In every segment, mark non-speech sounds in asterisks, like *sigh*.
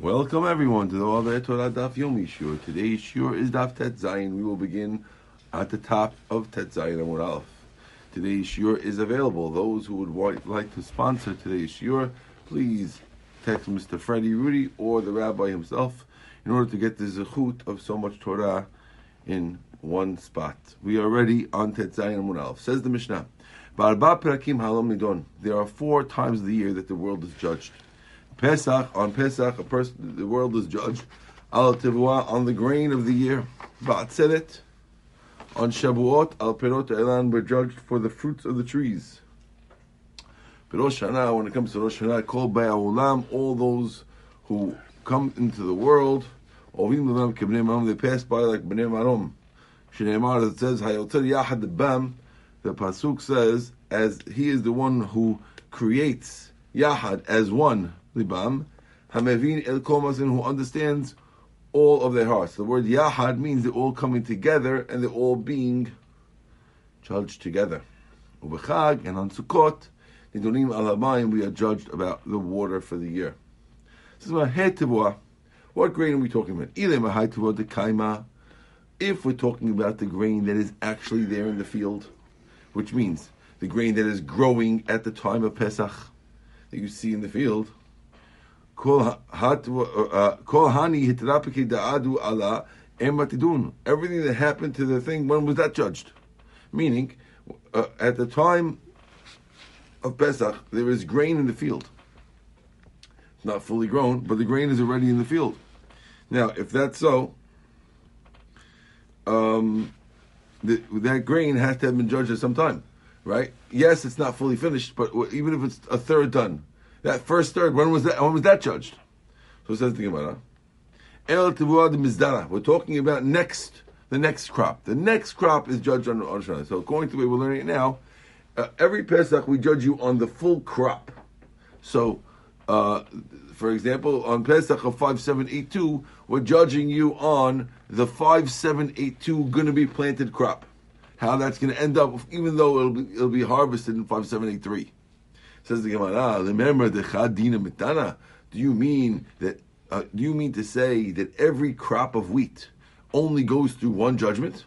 Welcome everyone to the All Torah Daf Yomi Shur. Today's Shur is Daf Tet Zayin. We will begin at the top of Tet Zayin Amud Aleph. Today's Shur is available. Those who would want, like to sponsor today's Shur, please text Mr. Freddie Rudy or the Rabbi himself in order to get the zechut of so much Torah in one spot. We are ready on Tet Zayin Amud Aleph. Says the Mishnah, Perakim Halom Nidon. There are four times of the year that the world is judged. Pesach, on Pesach, a person, the world is judged. Al Tivua, on the grain of the year. Ba'atzeret, on Shavuot, Al Perot Elan, we're judged for the fruits of the trees. But Rosh Hashanah, when it comes to Rosh Hashanah, Kol Ba'olam, all those who come into the world, they pass by like Bnei Marom. Shneimar, it says, Hayoter Yahad Bam, the Pasuk says, as he is the one who creates Yahad as one, libam, hamevin el komasin, who understands all of their hearts. The word yahad means they're all coming together and they're all being judged together. Ubechag and on Sukkot, nidonim alamayim, we are judged about the water for the year. This is hetevua. What grain are we talking about? de kaima. If we're talking about the grain that is actually there in the field, which means the grain that is growing at the time of Pesach that you see in the field, Everything that happened to the thing, when was that judged? Meaning, uh, at the time of Pesach, there is grain in the field. It's not fully grown, but the grain is already in the field. Now, if that's so, um, the, that grain has to have been judged at some time, right? Yes, it's not fully finished, but even if it's a third done, that first third, when was that? When was that judged? So it says the Gemara. El mizdara. We're talking about next, the next crop. The next crop is judged on Rosh Hashanah. So according to the way we're learning it now, uh, every Pesach we judge you on the full crop. So, uh, for example, on Pesach of five seven eight two, we're judging you on the five seven eight two going to be planted crop. How that's going to end up, even though it'll be, it'll be harvested in five seven eight three. Says the Gemara, remember the Chadina Mitana. Do you mean that? Uh, do you mean to say that every crop of wheat only goes through one judgment?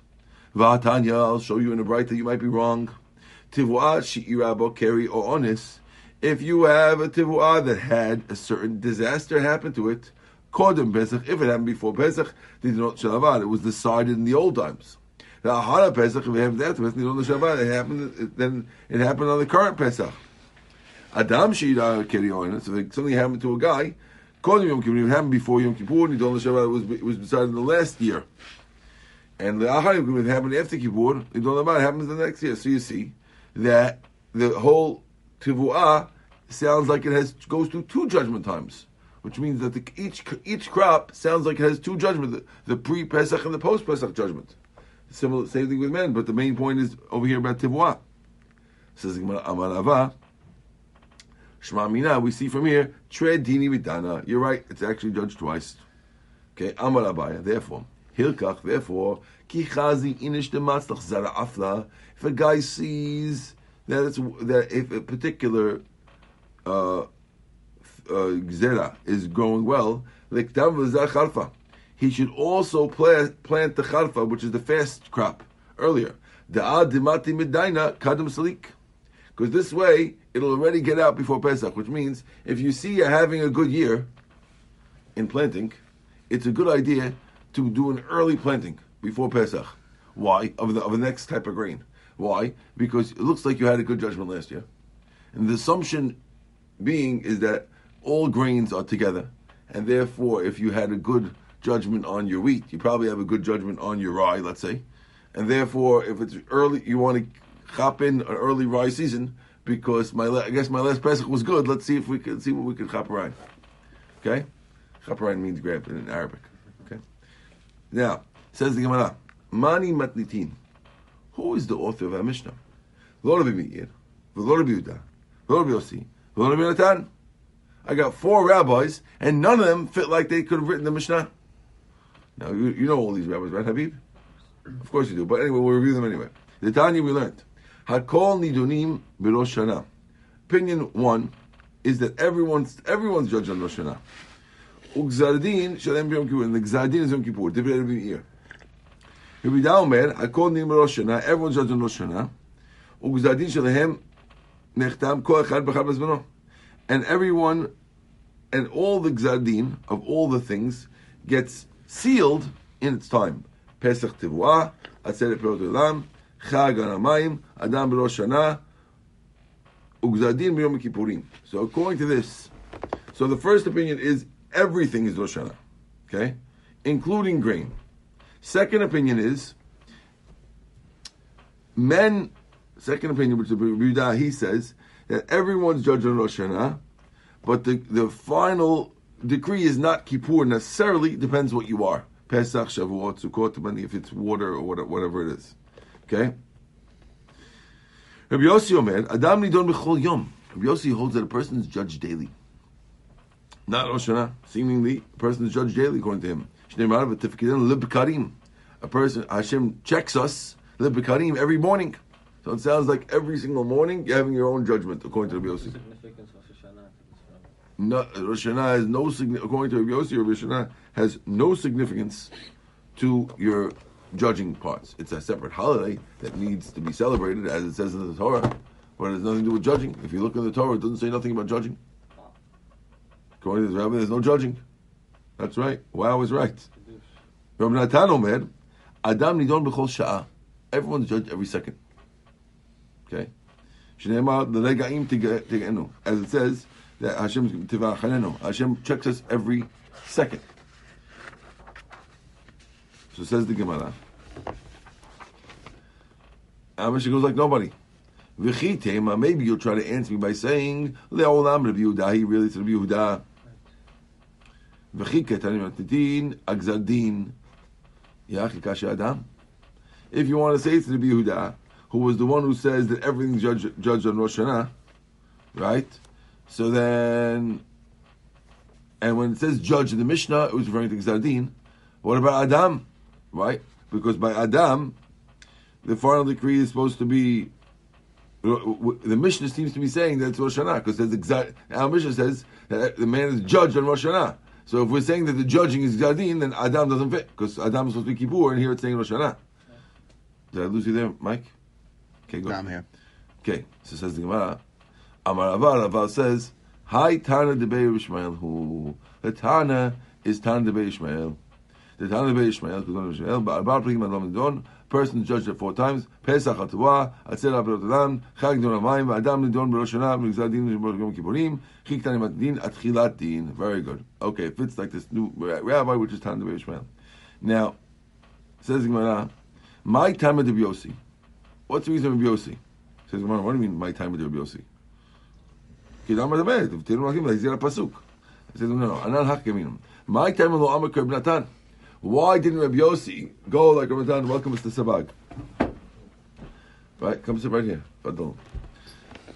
Vatanya, I'll show you in a bright that you might be wrong. Tivuah she'ira carry or onis. If you have a tivuah that had a certain disaster happen to it, kodem Pesach, if it happened before Pesach, they did not shalavat. It was decided in the old times. The Ahara Pesach, if it happened after Pesach, it happened. Then it happened on the current Pesach. Adam Shira Kerioina. So if something happened to a guy, Kodim Yom Kippur, it happened before Yom Kippur, and the Shabbat it was, it was decided in the last year. And the Achar Yom Kippur, it happened after Kippur, about it happens the next year. So you see that the whole Tivu'ah sounds like it has goes through two judgment times. Which means that the, each each crop sounds like it has two judgments: the, the pre Pesach and the post Pesach judgment. Similar, same thing with men, but the main point is over here about Tivu'ah. Says Shema Mina, we see from here, Tred Dini Midana. You're right, it's actually judged twice. Okay, Amar Abaye, therefore, Hilkach, therefore, Ki Chazi Inish Dematzlach Zara Afla. If a guy sees that it's that if a particular uh, uh, Zera is growing well, like Kharfa, he should also plant, plant the Kharfa, which is the fast crop, earlier. Da'ad Dimati Midaina Kadam Salik. Because this way, it'll already get out before Pesach, which means if you see you're having a good year in planting, it's a good idea to do an early planting before Pesach. Why? Of the, of the next type of grain. Why? Because it looks like you had a good judgment last year. And the assumption being is that all grains are together. And therefore, if you had a good judgment on your wheat, you probably have a good judgment on your rye, let's say. And therefore, if it's early, you want to hop in an early rye season, because my I guess my last Pesach was good. Let's see if we can see what we can chaparine. Okay, chaparine means grab in Arabic. Okay, now says the Gemara, Mani Matnitin. Who is the author of our Mishnah? V'lo Rabbi Meir, v'lo Rabbi Yehuda, v'lo Rabbi Yossi, v'lo Rabbi Natan. I got four rabbis, and none of them fit like they could have written the Mishnah. Now you, you know all these rabbis, right, Habib? Of course you do. But anyway, we'll review them anyway. The Tanya we learned. Hakol nidunim b'Rosh Opinion one is that everyone's everyone's judged on Rosh Hashanah. Ugzardin shalem b'yom kippur. And the gzardin is Yom Kippur, every year. Rabbi Yehuda Omer, Hakol nim Rosh Hashanah, everyone judges on Rosh Hashanah. Ugzardin shalehem nechtam kol echad b'chad b'zmano. And everyone, and all the gzardin of all the things gets sealed in its time. Pesach Tivuah, Atzeret Perot Olam, Chag Anamayim, Adam B'Rosh Hashanah, Ugzardin B'Yom Kippurim. So according to this, so the first opinion is everything is Rosh Hashanah, okay, including grain. Second opinion is men. Second opinion, which Yehuda, he says that everyone's judged on Rosh Hashanah, but the the final decree is not Kippur necessarily. Depends what you are. Pesach, Shavuot, Sukkot, depending if it's water or whatever it is. Okay. Rabbi Yossi Omer, Adam nidon b'chol yom. Rabbi Yossi holds that a person is judged daily. Not Rosh Hashanah. Seemingly, a person is judged daily, according to him. A person, Hashem checks us, lib every morning. So it sounds like every single morning you're having your own judgment, according to Rabbi Yossi. No, Rosh Hashanah has no significance, according to Rabbi Yossi, Rosh Hashanah has no significance to your judging parts. It's a separate holiday that needs to be celebrated, as it says in the Torah, but it has nothing to do with judging. If you look in the Torah, it doesn't say nothing about judging. According to the Rabbi, there's no judging. That's right. Wow is right. Rabbi Natan Omer, Adam nidon b'chol sha'a. Everyone's judged every second. Okay? As it says, that Hashem. Hashem checks us every second. So says the Gemara. Amish goes like nobody. Maybe you'll try to answer me by saying, Le'olam Rabbi Yehuda, he really said Rabbi Yehuda. V'chiket animatidin, agzadin, yachikash. If you want to say it's Rabbi Yehuda, who was the one who says that everything's judged, judged on Rosh Hashanah, right? So then, and when it says judge in the Mishnah, it was referring to Gzardin. What about Adam? Right? Because by Adam, the final decree is supposed to be. Uh, the Mishnah seems to be saying that it's Rosh Hashanah because there's exact. Our Mishnah says that the man is judged on Rosh Hashanah. So if we're saying that the judging is Gzardin, then Adam doesn't fit because Adam is supposed to be Kippur, and here it's saying Rosh Hashanah. Did I lose you there, Mike? Okay, go. No, I'm here. Okay, so says the Gemara. Amar Avar, Avar says, Hi Tana de Beir Ishmael, who the Tana is Tana de Beir Ishmael. The Tana Beit Ishmael, Pesach Ishmael, Arba Prikim Adam Nidon, person judged it four times, Pesach HaTavua, Atzer HaPerot Adam, Chag Nidon HaMayim, Adam Nidon Beroshana, Megzad Din Kiborim, Yom Kippurim, Chik Tanim Atdin, Atchilat Din. Very good. Okay, fits like this new rabbi, which is Tana Beit Ishmael. Now, says Gemara, my time of the Yossi. What's the reason of Yossi? Says Gemara, what do you mean my time of the Yossi? Kidam Adamet, Tirum Lakim, Lezir HaPasuk. Says no, no, Anan Hakaminim. My time of the Amr Kerb Natan. Why didn't Reb Yossi go like Reb Natan? Welcome, Mr. Sabag. Right, come sit right here. Fadol.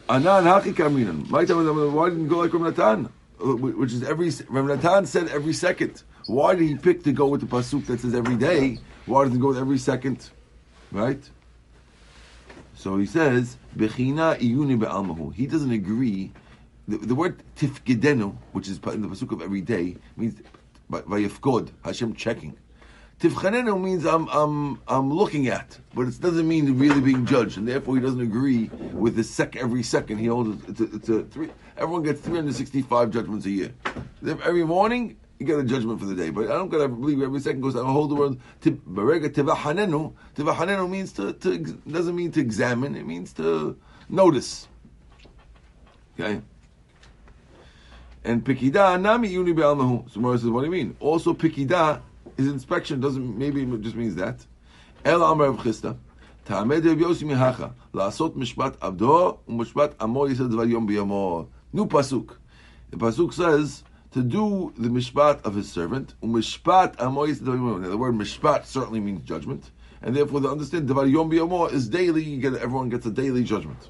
Anan haki kaminan. Why didn't go like Reb Natan? Which is every Reb Natan said every second. Why did he pick to go with the pasuk that says every day? Why doesn't he go with every second? Right? So he says, Bechina iyuni be'almahu. He doesn't agree the, the word tifgidenu, which is in the pasuk of every day, means vayifgod, Hashem checking. Tifchanenu means I'm, I'm, I'm looking at, but it doesn't mean really being judged, and therefore he doesn't agree with the sec every second. He holds it's a, it's a three. Everyone gets 365 judgments a year. Every morning you get a judgment for the day, but I don't gotta believe every second goes. I hold the word barega tivahanenu. Tivahanenu means to, to doesn't mean to examine. It means to notice. Okay. And pikida nami yuni be'almahu. So Mara says, what do you mean? Also pikida, his inspection doesn't, maybe it just means that. El amar of chista. תעמד רב יוסי מהכה, לעשות משפט עבדו ומשפט עמו יעשה דבר יום ביומו. New pasuk. The pasuk says to do the mishpat of his servant, umishpat amo yaseh דבר יום The word mishpat certainly means judgment, and therefore they understand דבר yom biyomo is daily, you get, everyone gets a daily judgment.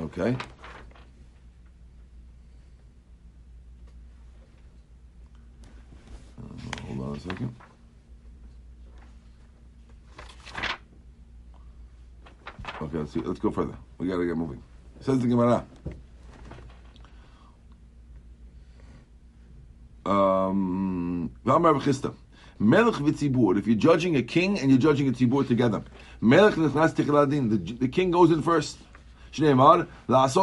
Okay? Hold on a second. Okay, let's see. Let's go further. We gotta get moving. Says the Gemara. Um. Melech v'tzibur. If you're judging a king and you're judging a tzibur together, Melech. The, the king goes in first. That's the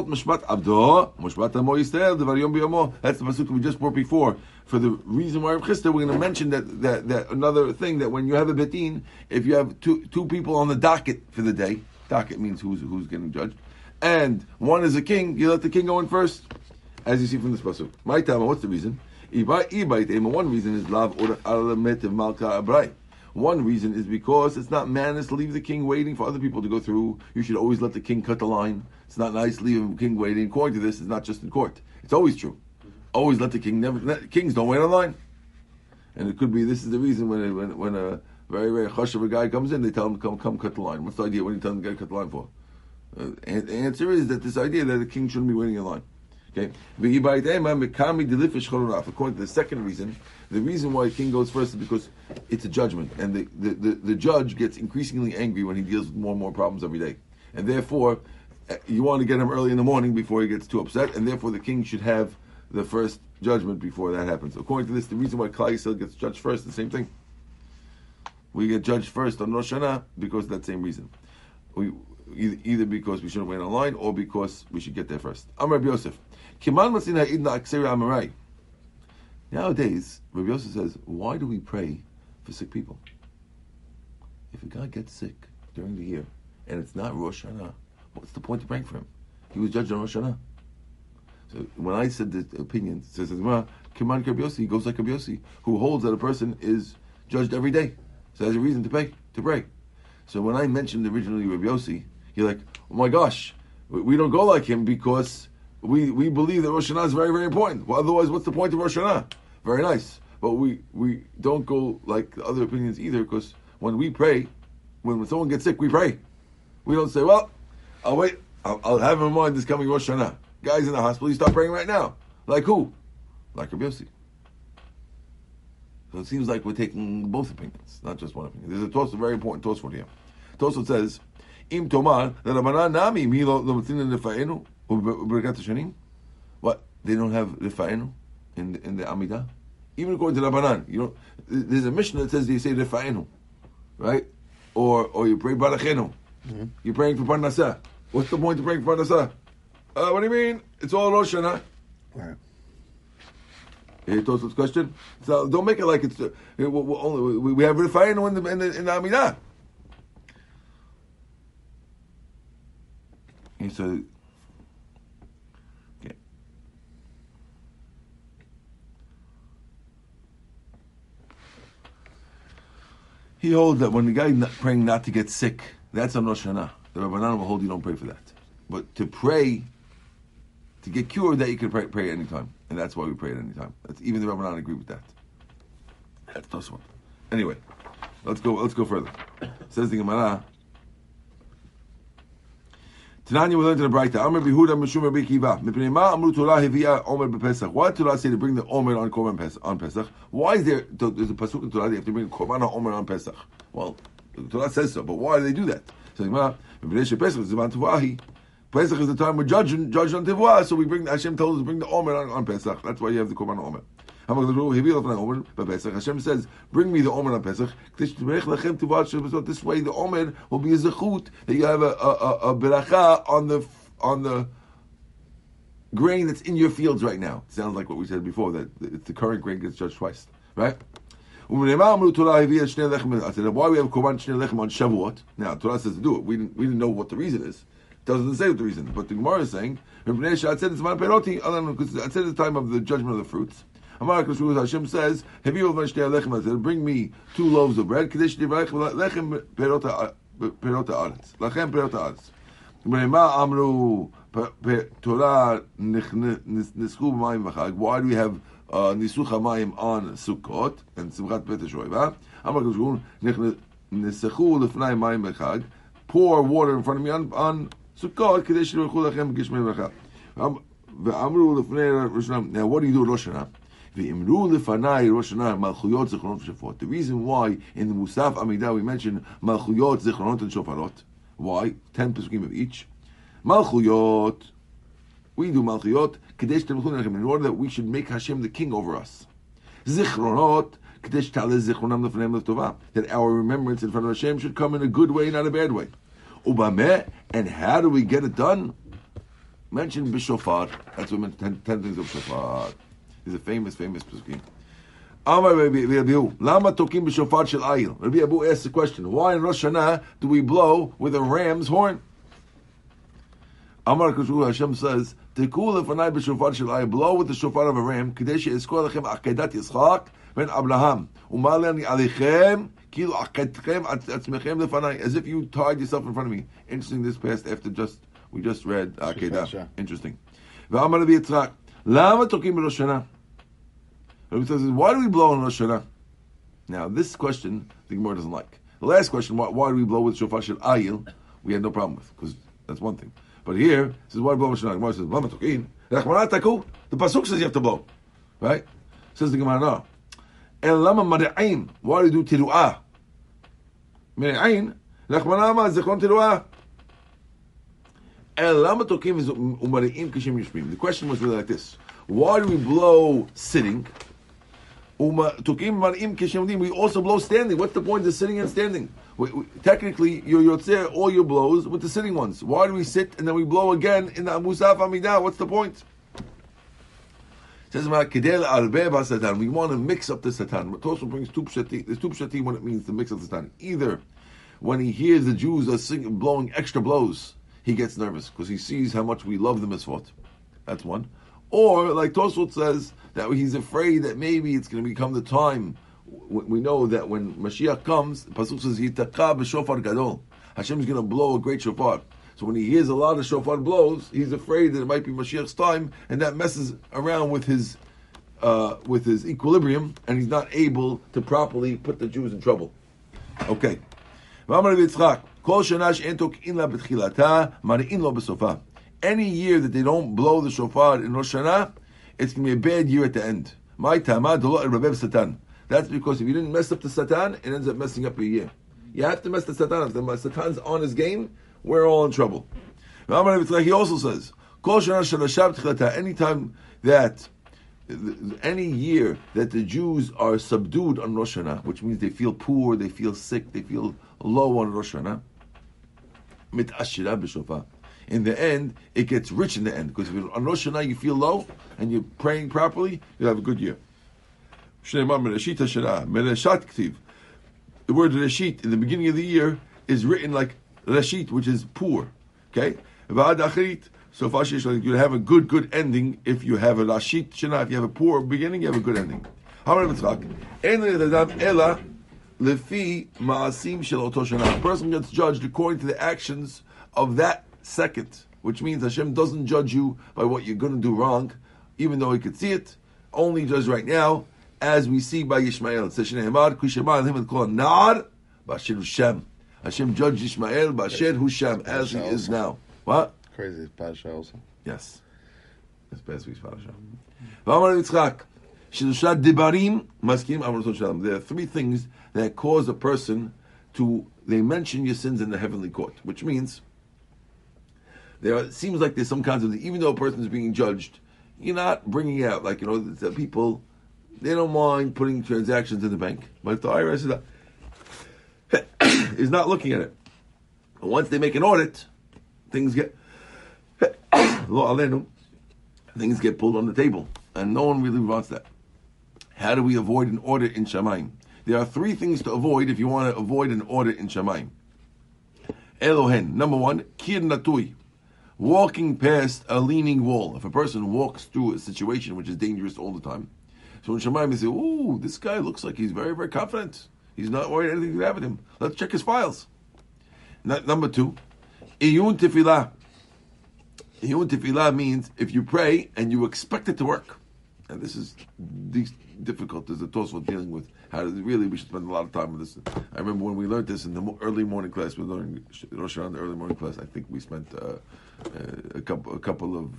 pasuk we just brought before. For the reason why we're going to mention that, that that another thing that when you have a betin, if you have two two people on the docket for the day, docket means who's who's getting judged, and one is a king, you let the king go in first, as you see from this pasuk. My time, what's the reason? One reason is lav or malka abrai. One reason is because it's not manners to leave the king waiting for other people to go through. You should always let the king cut the line. It's not nice to leave the king waiting. According to this, it's not just in court. It's always true. Always let the king never. Let, kings don't wait on line. And it could be this is the reason when when when a very very hush of a guy comes in, they tell him come come cut the line. What's the idea? What do you tell him to cut the line for? Uh, and the answer is that this idea that the king shouldn't be waiting in line. Okay. According to the second reason, the reason why a king goes first is because it's a judgment, and the, the, the, the, judge gets increasingly angry when he deals with more and more problems every day. And therefore, uh, you want to get him early in the morning before he gets too upset, and therefore the king should have the first judgment before that happens. According to this, the reason why Klal Yisrael gets judged first, the same thing. We get judged first on Rosh Hashanah because of that same reason. We, either because we shouldn't wait online or because we should get there first. I'm Rabbi Yosef. Nowadays, Rabbi Yosef says, why do we pray for sick people? If a guy gets sick during the year and it's not Rosh Hashanah, what's the point of praying for him? He was judged on Rosh Hashanah. So when I said the opinion, says, Kiman Kabiosi, he goes like Kabiosi, who holds that a person is judged every day. So has a reason to pay, to pray. So when I mentioned originally Rabbi Yossi, you're like, oh my gosh, we don't go like him because we, we believe that Rosh Hashanah is very, very important. Well, otherwise, what's the point of Rosh Hashanah? Very nice. But we, we don't go like other opinions either because when we pray, when someone gets sick, we pray. We don't say, well, I'll wait. I'll, I'll have in mind this coming Rosh Hashanah. Guys in the hospital, you start praying right now. Like who? Like Rabbi Yossi. So it seems like we're taking both opinions, not just one opinion. There's a Tosfot, very important Tosfot here. Tosfot says, Im Tomar, the Rabbanan Nami, Milo, Lomatin, Nefa'enu, Shanim. What? They don't have Rifa'enu in the, in the Amidah? Even according to Rabbanan, you know, there's a mission that says they say Rifa'enu, right? Or or you pray Barachenu. Mm-hmm. You're praying for Parnasah. What's the point of praying for Parnasah? Uh, what do you mean? It's all Rosh Hashanah. Right. Hey, Tosfot's question. So don't make it like it's uh, we, we, we have Rifa'enu in the in the, in the Amidah. He said He holds that when the guy not praying not to get sick, that's on Rosh Hashanah. The Rabbanan will hold you don't pray for that. But to pray, to get cured, that you can pray, pray anytime. And that's why we pray at any time. That's, even the Rabbanan agree with that. That's this one. Anyway, let's go. Let's go further. Says the Gemara. Tananya we learned in the Braita. Amr Behuda Mishum Rabbi Kiva. Mipnei ma amru Torah hivia Omer bepesach. Why Torah say to bring the Omer on Korban Pesach? On Pesach? Why is there there's a pasuk in Torah they have to bring Korban Omer on Pesach? Well, the Torah says so, but why do they do that? So Gemara, Mipnei Pesach is Zivan Tuvahi. Pesach is the time we're judging, judging on Tivua, so we bring Hashem told us to bring the Omer on, on Pesach. That's why you have the Korban Omer. Hashem says, "Bring me the omer on Pesach." This way, the omer will be a zechut that you have a, a, a, beracha on the on the grain that's in your fields right now. It sounds like what we said before that it's the current grain gets judged twice, right? I said, why we have korban shnei lechem on Shavuot? Now Torah says to do it. We didn't we didn't know what the reason is. It doesn't say what the reason is, but the Gemara is saying, I said it's the time of the judgment of the fruits. Amar Hashem says, "Have you lechem Bring me two loaves of bread. Lechem perota aretz. Lechem perota aretz. Amru Torah b'mayim v'chag. Why do we have uh, nisuch hamayim on Sukkot and Simchat Bet Shoiva? Amar Kishur nisechu lefnai mayim v'chag. Pour water in front of me on, on Sukkot. Kadesh lechem gishmei v'chag. Now, what do you do Rosh Hashanah? The reason why in the Musaf Amidah we mention Malchuyot, Zichronot, and Shofarot. Why? Ten pesukim of each. Malchuyot. We do Malchuyot Kadesh in order that we should make Hashem the king over us. Zichronot, Kadesh Zichronam Lefneim Leftova. That our remembrance in front of Hashem should come in a good way, not a bad way. Ubameh, and how do we get it done? Mention Bishofar. That's what meant ten, ten things of Shofar. He's a famous, famous Pesachim. Amar Rabbi Abu, Lama tokim b'shofar shel ayil. Rabbi Abu asks the question, why in Rosh Hashanah do we blow with a ram's horn? Amar Kashu Hashem says, Tekul lefanai b'shofar shel ayil, blow with the shofar of a ram, kadesh eskor lechem akedat Yitzchak ben Abraham, umalani alechem kilu aketchem atzmechem lefanai, as if you tied yourself in front of me. Interesting, this passed after just, we just read Akedah. Interesting. V'amar Rabbi Yitzchak, Lama tokim b'Rosh Hashanah. Rabbi says, why do we blow on Rosh Hashanah? Now, this question the Gemara doesn't like. The last question, why, why do we blow with shofar shel ayil? We had no problem with because that's one thing. But here, it says why we blow Rosh Hashanah? Gemara says, Lama The pasuk says you have to blow, right? Says the Gemara, no. El lama. Why do we do tiru'ah? Mari'ain. Rachmana ma zechon tiru'ah. El lama tokim is umari'im kishim yishmim. The question was really like this. Why do we blow sitting? We also blow standing. What's the point of sitting and standing? We, we, technically, you're yotzeh all your blows with the sitting ones. Why do we sit and then we blow again in the Musaf Amidah? What's the point? Says We want to mix up the satan. Tosu brings two pshati. There's two pshati when it means to mix up the satan. Either when he hears the Jews are singing, blowing extra blows, he gets nervous because he sees how much we love the mitzvot. That's one. Or, like Tosfot says, that he's afraid that maybe it's going to become the time. We know that when Mashiach comes, Pasuk says, Yitaka b'shofar gadol. Hashem is going to blow a great shofar. So when he hears a lot of shofar blows, he's afraid that it might be Mashiach's time, and that messes around with his uh, with his equilibrium, and he's not able to properly put the Jews in trouble. Okay. Any year that they don't blow the shofar in Rosh Hashanah, it's going to be a bad year at the end. My satan. That's because if you didn't mess up the satan, it ends up messing up a year. You have to mess the satan. If the satan's on his game, we're all in trouble. He also says, anytime that any year that the Jews are subdued on Rosh Hashanah, which means they feel poor, they feel sick, they feel low on Rosh Hashanah, in the end, it gets rich in the end. Because if you're on Rosh Hashanah you feel low and you're praying properly, you'll have a good year. The word Reshit in the beginning of the year is written like Reshit, which is poor. Okay? So you have a good, good ending if you have a Rashit Shana. If you have a poor beginning, you have a good ending. A person gets judged according to the actions of that second, which means Hashem doesn't judge you by what you're going to do wrong, even though He could see it. Only judge right now, as we see by Yishmael. It says, "Shneimar kushemal him called nar b'asher Hashem." Hashem judged Ishmael b'asher Husham as he is now. What? Crazy parasha also. Yes, it's best week's parasha. V'amar Yitzchak. Shiloshat debarim maskim amar shalom. There are three things that cause a person to they mention your sins in the heavenly court, which means there are, seems like there's some kinds of even though a person is being judged, you're not bringing out like you know the people they don't mind putting transactions in the bank, but if the IRS is not, *coughs* is not looking at it, and once they make an audit, things get *coughs* things get pulled on the table, and no one really wants that. How do we avoid an audit in Shemaim? There are three things to avoid if you want to avoid an audit in Shemaim. Elohen, number one, kir natui walking past a leaning wall. If a person walks through a situation which is dangerous all the time, so in Shemaim they say, "Ooh, this guy looks like he's very, very confident. He's not worried anything could happen to him. Let's check his files." number two, iyun tefillah. Iyun tefillah means if you pray and you expect it to work. And this is these difficulties that Tosfot dealing with. How really we should spend a lot of time with this. I remember when we learned this in the early morning class. We learned Rosh Hashanah, the early morning class. I think we spent uh, uh, a couple a couple of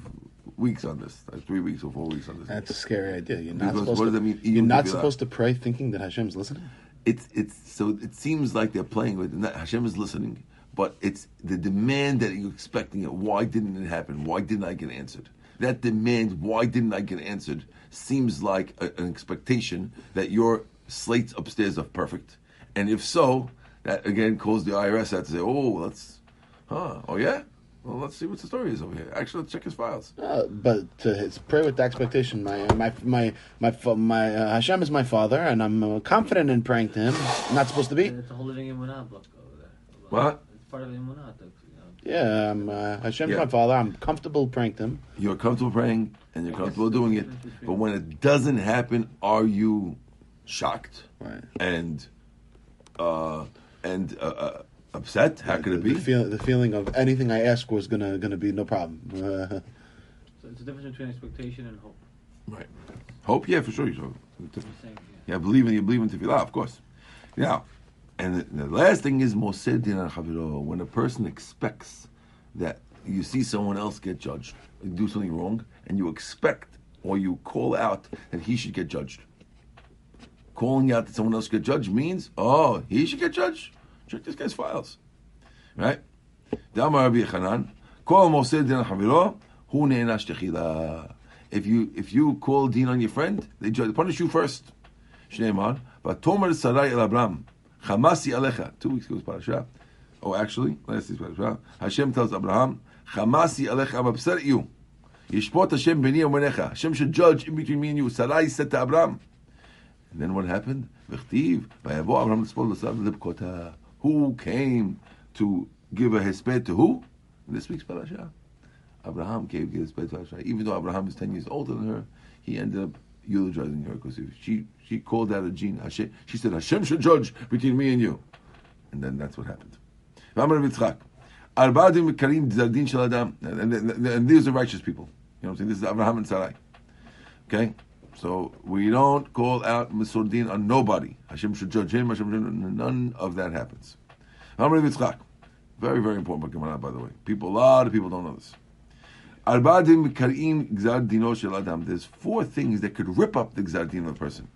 weeks on this, like three weeks or four weeks on this. That's a scary idea. You're not because supposed to. does that mean? You're not supposed to pray thinking that Hashem's listening. It's it's so it seems like they're playing with it. Hashem is listening, but it's the demand that you're expecting it. Why didn't it happen? Why didn't I get answered? that demand, why didn't I get answered, seems like a, an expectation that your slates upstairs are perfect. And if so, that again calls the IRS out to say, oh, let's, huh, oh yeah? Well, let's see what the story is over here. Actually, let's check his files. Uh, but to his, pray with the expectation, my my my my my uh, Hashem is my father, and I'm uh, confident in praying to Him. I'm not supposed to be. It's a whole living imunah book over there. What? It's part of the imunah. Yeah, I'm, uh, Hashem's yeah. my father. I'm comfortable praying to Him. You're comfortable praying, and you're comfortable doing it. But when it doesn't happen, are you shocked? Right. And uh, and uh, uh upset? How could it be? The, feel, the, feeling of anything I ask was gonna gonna be no problem. *laughs* so it's a difference between expectation and hope. Right. Hope, yeah, for sure. You yeah. yeah, believe in you believe in tefillah, of course. Yeah. And the, the last thing is mosed din al when a person expects that you see someone else get judged, do something wrong, and you expect or you call out that he should get judged. Calling out that someone else should get judged means, oh, he should get judged. Check this guy's files. Right? If you if you call din on your friend, they judge, punish you first. But Tomer Sarai el Abram, Chamasi alecha. Two weeks ago was parasha. Oh, actually, last week's parasha. Hashem tells Abraham, Chamasi alecha, I'm upset at you. Yishpot Hashem amonecha. Hashem should judge in between me and you. Sarai said to Abraham. And then what happened? Who came to give a hesped to who? In this week's parasha. Abraham gave hesped to Hashem. Even though Abraham is 10 years older than her, he ended up eulogizing her because she she called out a gene. Hashem, she said Hashem should judge between me and you, and then that's what happened. And these are righteous people. You know what I'm saying? This is Abraham and Sarai. Okay? So we don't call out Masurdin on nobody. Hashem should judge him, Hashem should, none of that happens. Very, very important by the way. People, a lot of people don't know this. There's four things that could rip up the gzardin of a person.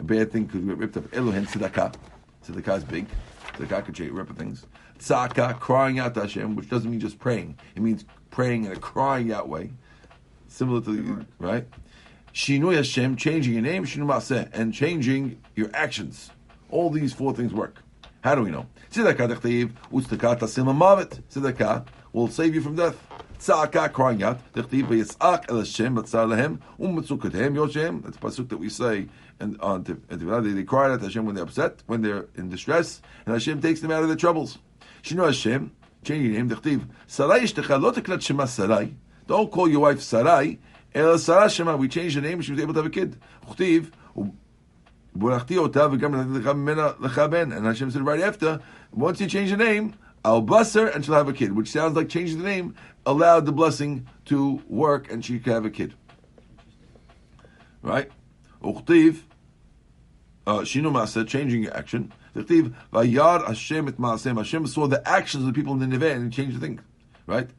A bad thing could get ripped up. Elohen tzedakah. Tzedakah is big. Tzedakah could rip up things. Tzaka, crying out to Hashem, which doesn't mean just praying. It means praying in a crying out way. Similar to, the, right? Shinui Hashem, changing your name, Shinu Maseh, and changing your actions. All these four things work. How do we know? Tzedakah will save you from death. Tzaka crying out. Dechtiv v'yitzak el Hashem b'tzar lehem u'mitzukathem yoshem. That's a pasuk that we say and on Tefillah. They, they cry out to Hashem when they're upset, when they're in distress, and Hashem takes them out of their troubles. Shinu Hashem, change your name. Dechtiv Sarai ishtecha lo teklat shema Sarai. Don't call your wife Sarai. We changed the name. And she was able to have a kid. And Hashem said right after, once you change the name, I'll bless her and she'll have a kid, which sounds like changing the name allowed the blessing to work and she could have a kid. Right? Uchtiv, uh, Shinu Maaseh, changing action. Uchtiv, Vayar Hashem et Maaseh. Hashem saw the actions of the people in the Niveh and changed the thing. Right?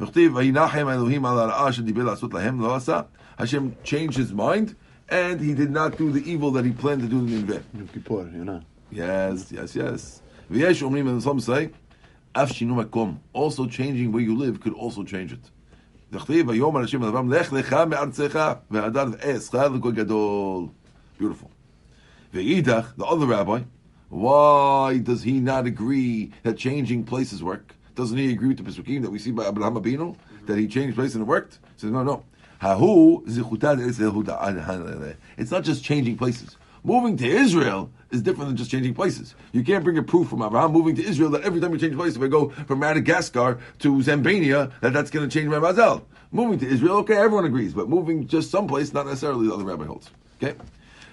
Uchtiv, Vayinachem Elohim al Ara'ah shedibel asut lahem lo asa. Hashem changed his mind and he did not do the evil that he planned to do in. Yom Kippur, you know. Yes, yes, yes. V'yesh umrim, and some say, also changing where you live could also change it. Beautiful. The other rabbi, why does he not agree that changing places work? Doesn't he agree with the Pesukim that we see by Abraham Abinu, mm-hmm. that he changed places and it worked? He says, no, no. It's not just changing places. Moving to Israel is different than just changing places. You can't bring a proof from Abraham moving to Israel that every time you change places, if I go from Madagascar to Zambania, that that's going to change my mazel. Moving to Israel, okay, everyone agrees, but moving just someplace, not necessarily the other rabbi holds. Okay?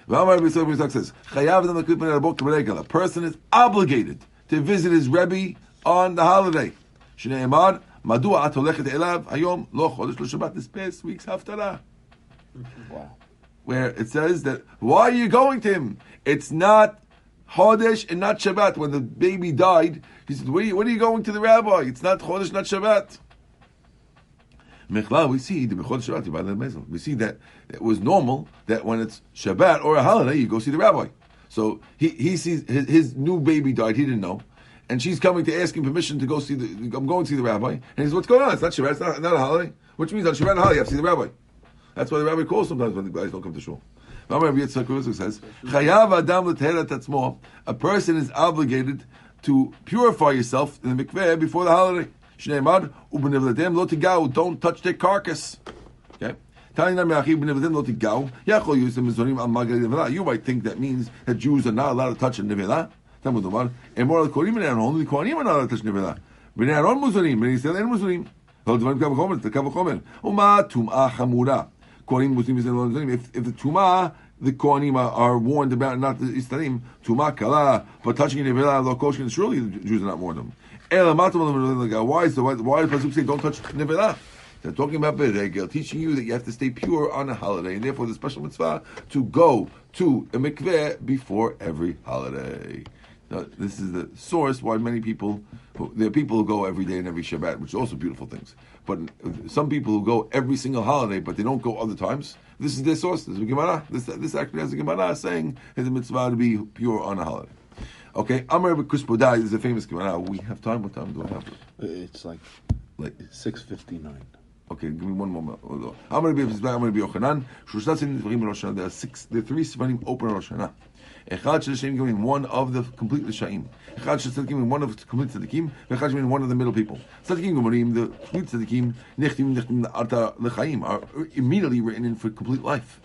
says, a person is obligated to visit his Rebbe on the holiday. Sheneh Emad Madua Atolechet Elav Hayom Lo Chodesh LeShabbat This past week's Haftarah. Wow where it says that why are you going to him? It's not Chodesh and not Shabbat. When the baby died, he said, "What are you, what are you going to the rabbi? It's not Chodesh, not Shabbat." we see the We see that it was normal that when it's Shabbat or a holiday, you go see the rabbi. So he, he sees his, his new baby died. He didn't know, and she's coming to ask him permission to go see the. I'm going to see the rabbi, and he says, "What's going on? It's not Shabbat. It's not, not a holiday. which means on Shabbat Hal you have to see the rabbi. That's why the rabbi calls sometimes when the guys don't come to shul. Rabbi Yitzchak says, "Chayav adam l'teherat atzmo." A person is obligated to purify yourself in the mikveh before the holiday. Shneimad ubenivledem lo tigau. Don't touch their carcass. Okay. You might think that means that Jews are not allowed to touch a nevela. Only the Kohanim are not allowed to touch nevela. בני אהרון מוזרים, בני ישראל אין מוזרים. לא דברים קו וחומר, זה קו וחומר. ומה טומאה חמורה? כהנים מוזרים ישראל לא מוזרים. If if the טומאה, the Kohanim are, are warned about not the Istarim, טומאה קלה, but touching a nevela לא kosher, surely the Jews are not warned them. אלא מה טומאה Why is the why, why does Pasuk say don't touch nevela? They're talking about Beregel, teaching you that you have to stay pure on a holiday, and therefore the special mitzvah to go to a mikveh before every holiday. Now, this is the source why many people, there are people who go every day and every Shabbat, which are also beautiful things. But some people who go every single holiday, but they don't go other times. This is their source. This is Gemara. This, this actually has a Gemara saying it's a mitzvah to be pure on a holiday. Okay, Amar Kruspedai is a famous Gemara. We have time. What time do I have? Uh, it's like like six fifty nine. Okay, give me one moment. I'm going to be I'm going to be Yochanan. There are six. There are three Sfarim open Rosh Hashanah. Echad shel Hashem giving one of the complete Lishaim. Echad shel Tzadikim one of the complete Tzadikim. Echad shel one of the middle people. Tzadikim Gomorim, the complete Tzadikim, Nechtim Nechtim Arta Lechaim are immediately written in for complete life.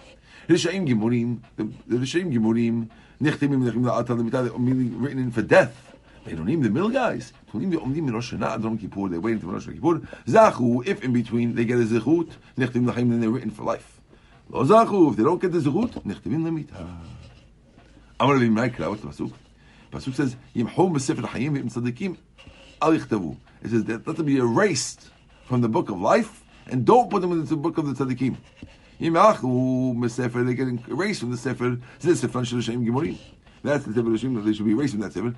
Lishaim Gemorim, the Lishaim Gemorim, Nechtim Nechtim Arta Lemitah, immediately written in for death. Benonim, the middle guys, they wait until Rosh Kippur. Zachu, if in between they get a zechut, Nechtim Lechaim, then they're written for life. Lo Zachu, if they don't get the zechut, Nechtim Lemitah. Going to be Mikra. What's the pasuk? Pasuk says, "Yimhom b'sefer hayim v'im tzadikim al yichtavu." It says that let them be erased from the book of life and don't put them into the book of the tzadikim. Yimachu b'sefer they get erased from the sefer. This sefer shel shem gemorim. That's the sefer shem they should be erased from that sefer.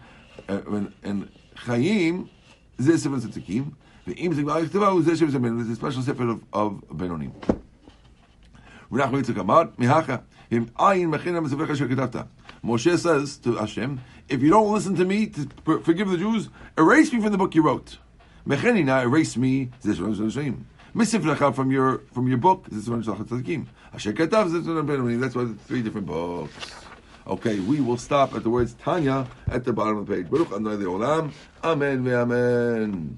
Uh, and chayim this sefer tzadikim. The im tzadikim al yichtavu this sefer is a special sefer of benonim. Renach Yitzchak Amar mihacha him ayin mechinam sefer kasher ketavta. Moshe says to Hashem, if you don't listen to me to forgive the Jews, erase me from the book you wrote. Mechenina, erase me, Misif from your from your book. This is one of the kim. That's why it's three different books. Okay, we will stop at the words Tanya at the bottom of the page. Baruch Adonai Amen, Amen.